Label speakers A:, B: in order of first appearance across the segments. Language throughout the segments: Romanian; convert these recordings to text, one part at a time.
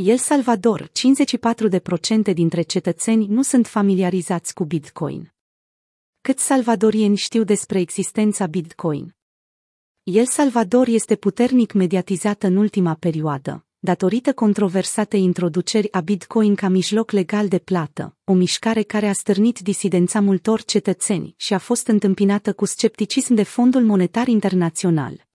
A: El Salvador, 54% dintre cetățeni nu sunt familiarizați cu Bitcoin. Cât salvadorieni știu despre existența Bitcoin? El Salvador este puternic mediatizat în ultima perioadă, datorită controversatei introduceri a Bitcoin ca mijloc legal de plată, o mișcare care a stârnit disidența multor cetățeni și a fost întâmpinată cu scepticism de Fondul Monetar Internațional.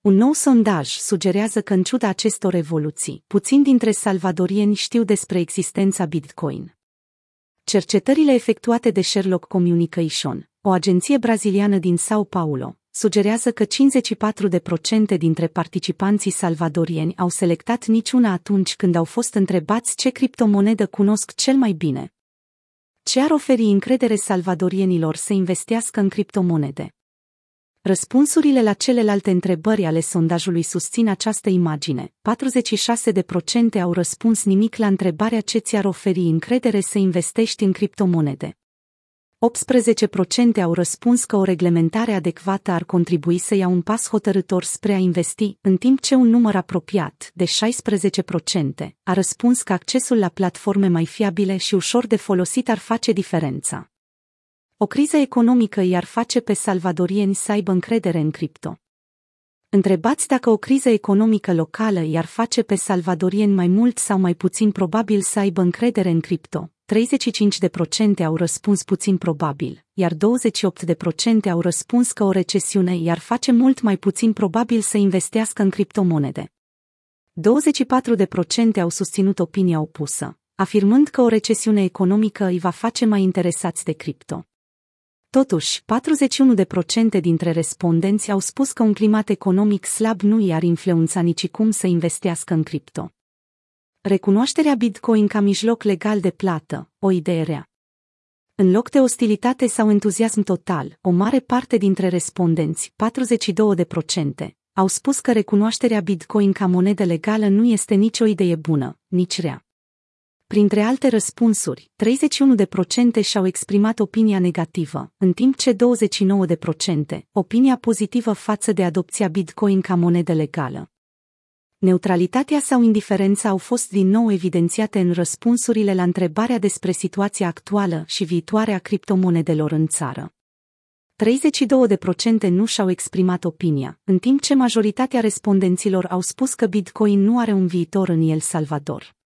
A: Un nou sondaj sugerează că în ciuda acestor evoluții, puțin dintre salvadorieni știu despre existența Bitcoin. Cercetările efectuate de Sherlock Communication, o agenție braziliană din Sao Paulo, sugerează că 54% dintre participanții salvadorieni au selectat niciuna atunci când au fost întrebați ce criptomonedă cunosc cel mai bine. Ce ar oferi încredere salvadorienilor să investească în criptomonede? Răspunsurile la celelalte întrebări ale sondajului susțin această imagine. 46% au răspuns nimic la întrebarea ce ți-ar oferi încredere să investești în criptomonede. 18% au răspuns că o reglementare adecvată ar contribui să ia un pas hotărător spre a investi, în timp ce un număr apropiat, de 16%, a răspuns că accesul la platforme mai fiabile și ușor de folosit ar face diferența. O criză economică i-ar face pe salvadorieni să aibă încredere în cripto. Întrebați dacă o criză economică locală i-ar face pe salvadorieni mai mult sau mai puțin probabil să aibă încredere în cripto. 35% au răspuns puțin probabil, iar 28% au răspuns că o recesiune i-ar face mult mai puțin probabil să investească în criptomonede. 24% au susținut opinia opusă, afirmând că o recesiune economică îi va face mai interesați de cripto. Totuși, 41% dintre respondenți au spus că un climat economic slab nu i-ar influența nicicum să investească în cripto. Recunoașterea Bitcoin ca mijloc legal de plată, o idee rea. În loc de ostilitate sau entuziasm total, o mare parte dintre respondenți, 42%, au spus că recunoașterea Bitcoin ca monedă legală nu este nicio idee bună, nici rea. Printre alte răspunsuri, 31% și-au exprimat opinia negativă, în timp ce 29% opinia pozitivă față de adopția Bitcoin ca monedă legală. Neutralitatea sau indiferența au fost din nou evidențiate în răspunsurile la întrebarea despre situația actuală și viitoare a criptomonedelor în țară. 32% nu și-au exprimat opinia, în timp ce majoritatea respondenților au spus că Bitcoin nu are un viitor în El Salvador.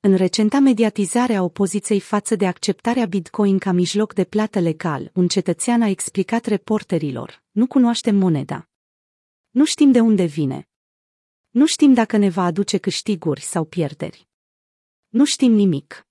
A: În recenta mediatizare a opoziției față de acceptarea Bitcoin ca mijloc de plată legal, un cetățean a explicat reporterilor, nu cunoaștem moneda. Nu știm de unde vine. Nu știm dacă ne va aduce câștiguri sau pierderi. Nu știm nimic.